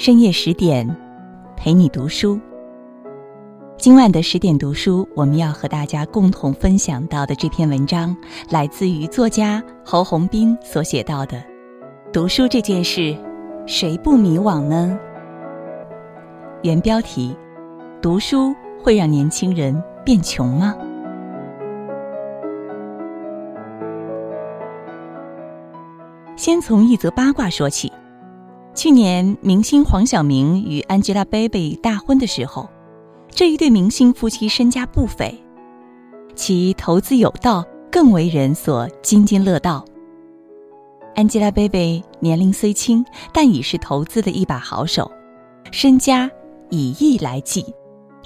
深夜十点，陪你读书。今晚的十点读书，我们要和大家共同分享到的这篇文章，来自于作家侯鸿斌所写到的：“读书这件事，谁不迷惘呢？”原标题：读书会让年轻人变穷吗？先从一则八卦说起。去年，明星黄晓明与 Angelababy 大婚的时候，这一对明星夫妻身家不菲，其投资有道更为人所津津乐道。Angelababy 年龄虽轻，但已是投资的一把好手，身家以亿来计。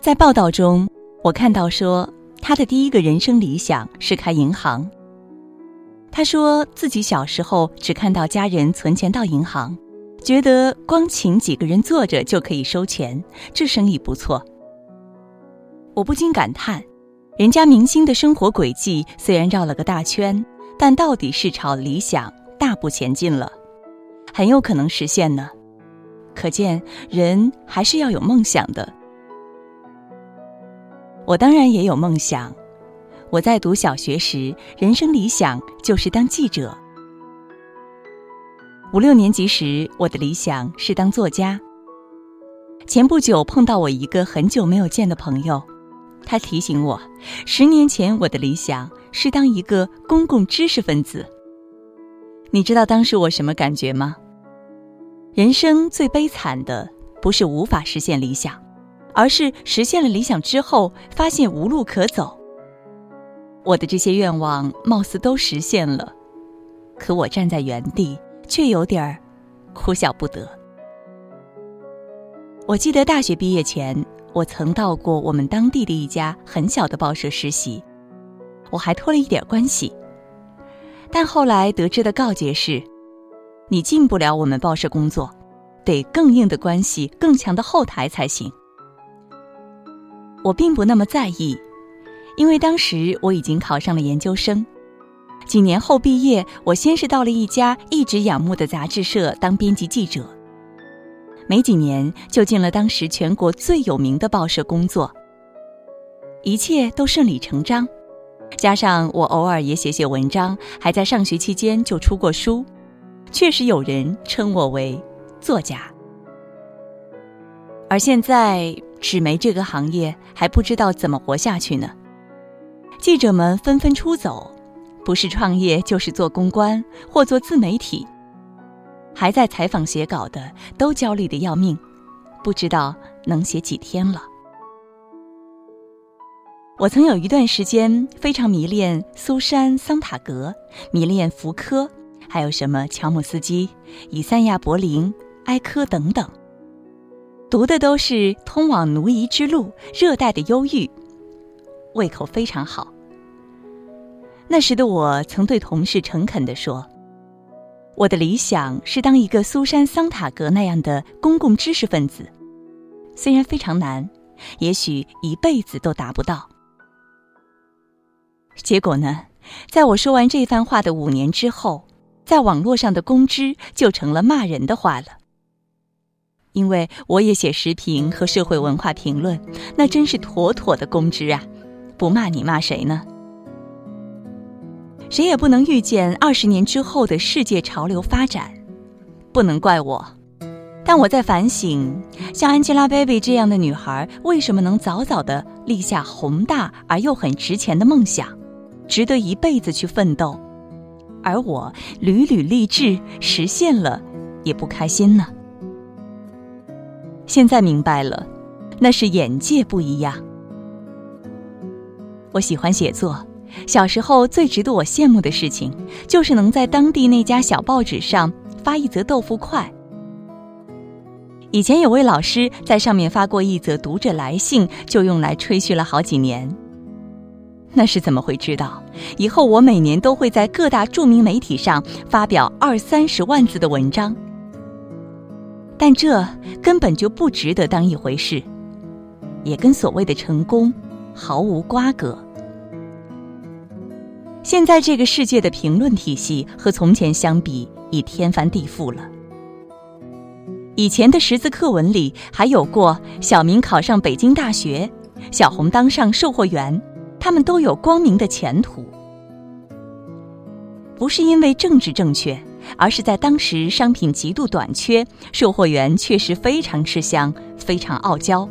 在报道中，我看到说，他的第一个人生理想是开银行。他说自己小时候只看到家人存钱到银行。觉得光请几个人坐着就可以收钱，这生意不错。我不禁感叹，人家明星的生活轨迹虽然绕了个大圈，但到底是朝理想大步前进了，很有可能实现呢。可见人还是要有梦想的。我当然也有梦想，我在读小学时，人生理想就是当记者。五六年级时，我的理想是当作家。前不久碰到我一个很久没有见的朋友，他提醒我，十年前我的理想是当一个公共知识分子。你知道当时我什么感觉吗？人生最悲惨的不是无法实现理想，而是实现了理想之后发现无路可走。我的这些愿望貌似都实现了，可我站在原地。却有点儿哭笑不得。我记得大学毕业前，我曾到过我们当地的一家很小的报社实习，我还托了一点关系。但后来得知的告诫是：你进不了我们报社工作，得更硬的关系、更强的后台才行。我并不那么在意，因为当时我已经考上了研究生。几年后毕业，我先是到了一家一直仰慕的杂志社当编辑记者，没几年就进了当时全国最有名的报社工作。一切都顺理成章，加上我偶尔也写写文章，还在上学期间就出过书，确实有人称我为作家。而现在纸媒这个行业还不知道怎么活下去呢，记者们纷纷出走。不是创业就是做公关或做自媒体，还在采访写稿的都焦虑的要命，不知道能写几天了。我曾有一段时间非常迷恋苏珊·桑塔格，迷恋福柯，还有什么乔姆斯基、以赛亚·柏林、埃科等等，读的都是《通往奴役之路》《热带的忧郁》，胃口非常好。那时的我曾对同事诚恳地说：“我的理想是当一个苏珊·桑塔格那样的公共知识分子，虽然非常难，也许一辈子都达不到。”结果呢，在我说完这番话的五年之后，在网络上的公知就成了骂人的话了。因为我也写时评和社会文化评论，那真是妥妥的公知啊！不骂你骂谁呢？谁也不能预见二十年之后的世界潮流发展，不能怪我。但我在反省，像 Angelababy 这样的女孩，为什么能早早的立下宏大而又很值钱的梦想，值得一辈子去奋斗，而我屡屡励志实现了，也不开心呢？现在明白了，那是眼界不一样。我喜欢写作。小时候最值得我羡慕的事情，就是能在当地那家小报纸上发一则豆腐块。以前有位老师在上面发过一则读者来信，就用来吹嘘了好几年。那是怎么会知道？以后我每年都会在各大著名媒体上发表二三十万字的文章。但这根本就不值得当一回事，也跟所谓的成功毫无瓜葛。现在这个世界的评论体系和从前相比已天翻地覆了。以前的识字课文里还有过小明考上北京大学，小红当上售货员，他们都有光明的前途。不是因为政治正确，而是在当时商品极度短缺，售货员确实非常吃香，非常傲娇。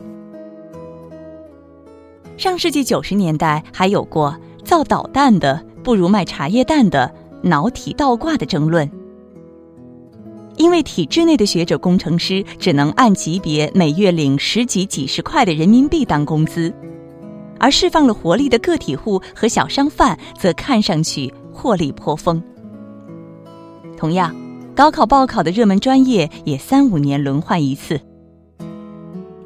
上世纪九十年代还有过造导弹的不如卖茶叶蛋的脑体倒挂的争论。因为体制内的学者工程师只能按级别每月领十几几十块的人民币当工资，而释放了活力的个体户和小商贩则看上去获利颇丰。同样，高考报考的热门专业也三五年轮换一次。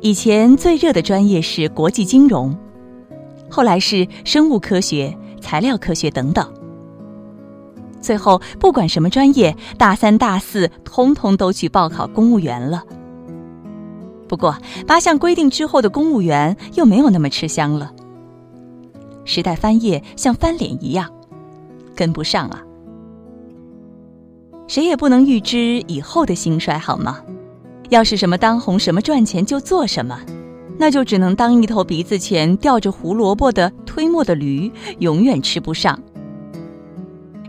以前最热的专业是国际金融，后来是生物科学、材料科学等等。最后，不管什么专业，大三、大四通通都去报考公务员了。不过，八项规定之后的公务员又没有那么吃香了。时代翻页像翻脸一样，跟不上啊！谁也不能预知以后的兴衰，好吗？要是什么当红、什么赚钱就做什么，那就只能当一头鼻子前吊着胡萝卜的推磨的驴，永远吃不上。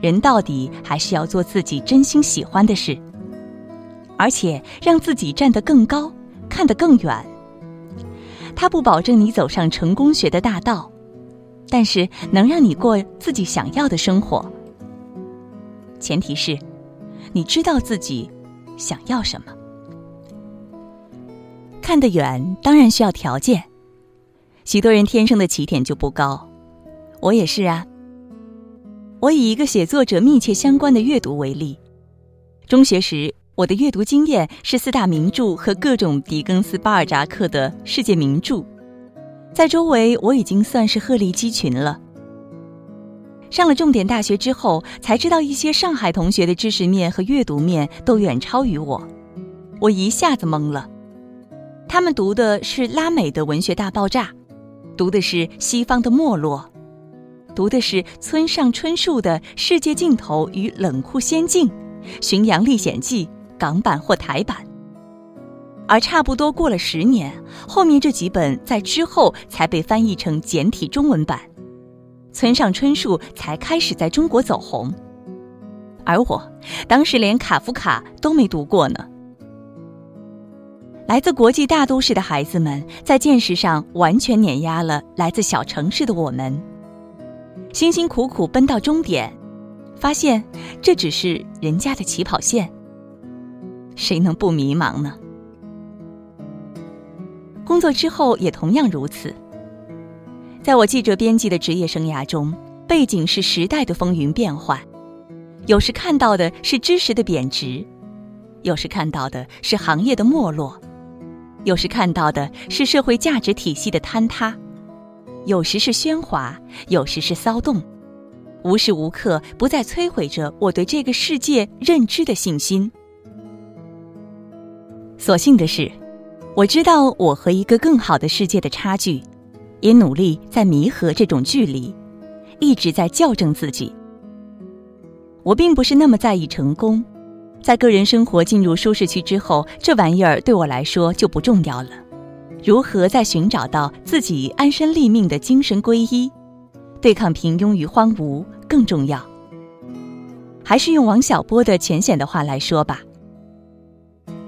人到底还是要做自己真心喜欢的事，而且让自己站得更高，看得更远。它不保证你走上成功学的大道，但是能让你过自己想要的生活。前提是，你知道自己想要什么。看得远当然需要条件，许多人天生的起点就不高，我也是啊。我以一个写作者密切相关的阅读为例，中学时我的阅读经验是四大名著和各种狄更斯、巴尔扎克的世界名著，在周围我已经算是鹤立鸡群了。上了重点大学之后，才知道一些上海同学的知识面和阅读面都远超于我，我一下子懵了。他们读的是拉美的文学大爆炸，读的是西方的没落。读的是村上春树的《世界尽头与冷酷仙境》，《巡洋历险记》港版或台版。而差不多过了十年，后面这几本在之后才被翻译成简体中文版，村上春树才开始在中国走红。而我，当时连卡夫卡都没读过呢。来自国际大都市的孩子们，在见识上完全碾压了来自小城市的我们。辛辛苦苦奔到终点，发现这只是人家的起跑线。谁能不迷茫呢？工作之后也同样如此。在我记者编辑的职业生涯中，背景是时代的风云变幻，有时看到的是知识的贬值，有时看到的是行业的没落，有时看到的是社会价值体系的坍塌。有时是喧哗，有时是骚动，无时无刻不在摧毁着我对这个世界认知的信心。所幸的是，我知道我和一个更好的世界的差距，也努力在弥合这种距离，一直在校正自己。我并不是那么在意成功，在个人生活进入舒适区之后，这玩意儿对我来说就不重要了。如何在寻找到自己安身立命的精神皈依，对抗平庸与荒芜更重要。还是用王小波的浅显的话来说吧。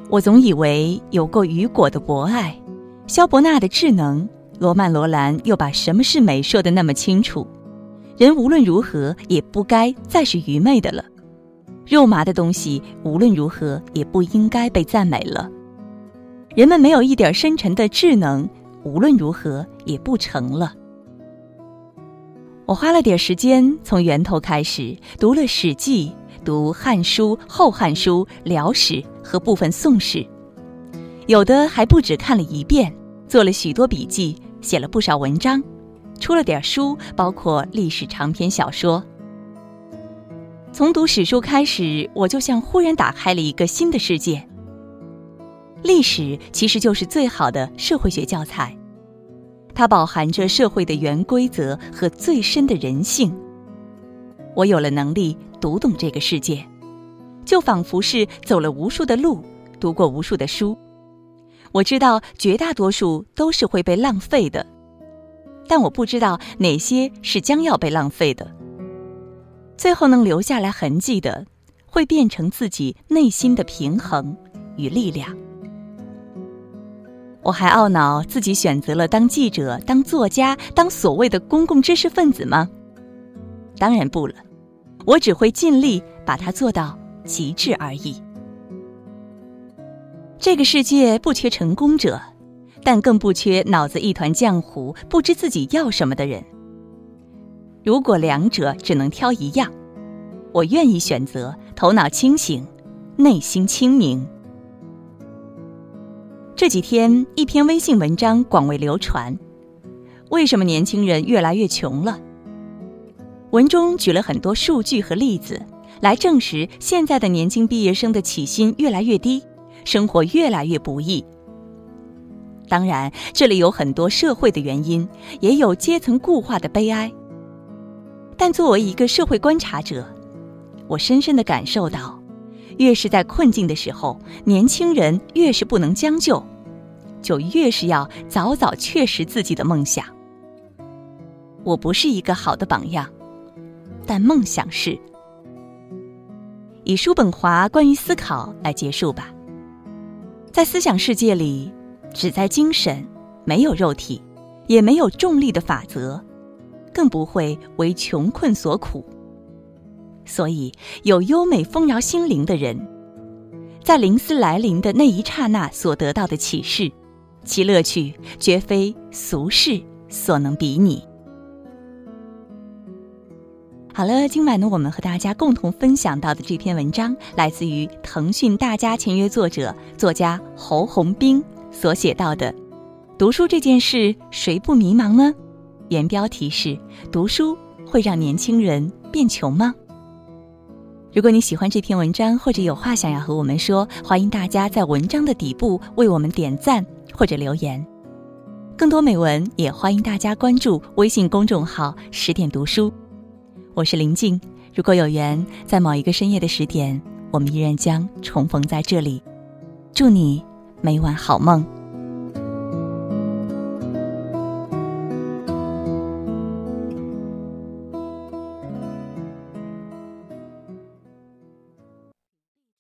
我总以为有过雨果的博爱，萧伯纳的智能，罗曼罗兰又把什么是美说的那么清楚。人无论如何也不该再是愚昧的了，肉麻的东西无论如何也不应该被赞美了。人们没有一点深沉的智能，无论如何也不成了。我花了点时间，从源头开始读了《史记》，读《汉书》《后汉书》《辽史》和部分《宋史》，有的还不止看了一遍，做了许多笔记，写了不少文章，出了点书，包括历史长篇小说。从读史书开始，我就像忽然打开了一个新的世界。历史其实就是最好的社会学教材，它饱含着社会的原规则和最深的人性。我有了能力读懂这个世界，就仿佛是走了无数的路，读过无数的书，我知道绝大多数都是会被浪费的，但我不知道哪些是将要被浪费的。最后能留下来痕迹的，会变成自己内心的平衡与力量。我还懊恼自己选择了当记者、当作家、当所谓的公共知识分子吗？当然不了，我只会尽力把它做到极致而已。这个世界不缺成功者，但更不缺脑子一团浆糊、不知自己要什么的人。如果两者只能挑一样，我愿意选择头脑清醒、内心清明。这几天，一篇微信文章广为流传。为什么年轻人越来越穷了？文中举了很多数据和例子，来证实现在的年轻毕业生的起薪越来越低，生活越来越不易。当然，这里有很多社会的原因，也有阶层固化的悲哀。但作为一个社会观察者，我深深的感受到，越是在困境的时候，年轻人越是不能将就，就越是要早早确实自己的梦想。我不是一个好的榜样，但梦想是。以叔本华关于思考来结束吧。在思想世界里，只在精神，没有肉体，也没有重力的法则。更不会为穷困所苦。所以，有优美丰饶心灵的人，在灵思来临的那一刹那所得到的启示，其乐趣绝非俗世所能比拟。好了，今晚呢，我们和大家共同分享到的这篇文章，来自于腾讯大家签约作者、作家侯红兵所写到的：“读书这件事，谁不迷茫呢？”原标题是：读书会让年轻人变穷吗？如果你喜欢这篇文章，或者有话想要和我们说，欢迎大家在文章的底部为我们点赞或者留言。更多美文也欢迎大家关注微信公众号“十点读书”。我是林静，如果有缘，在某一个深夜的十点，我们依然将重逢在这里。祝你每晚好梦。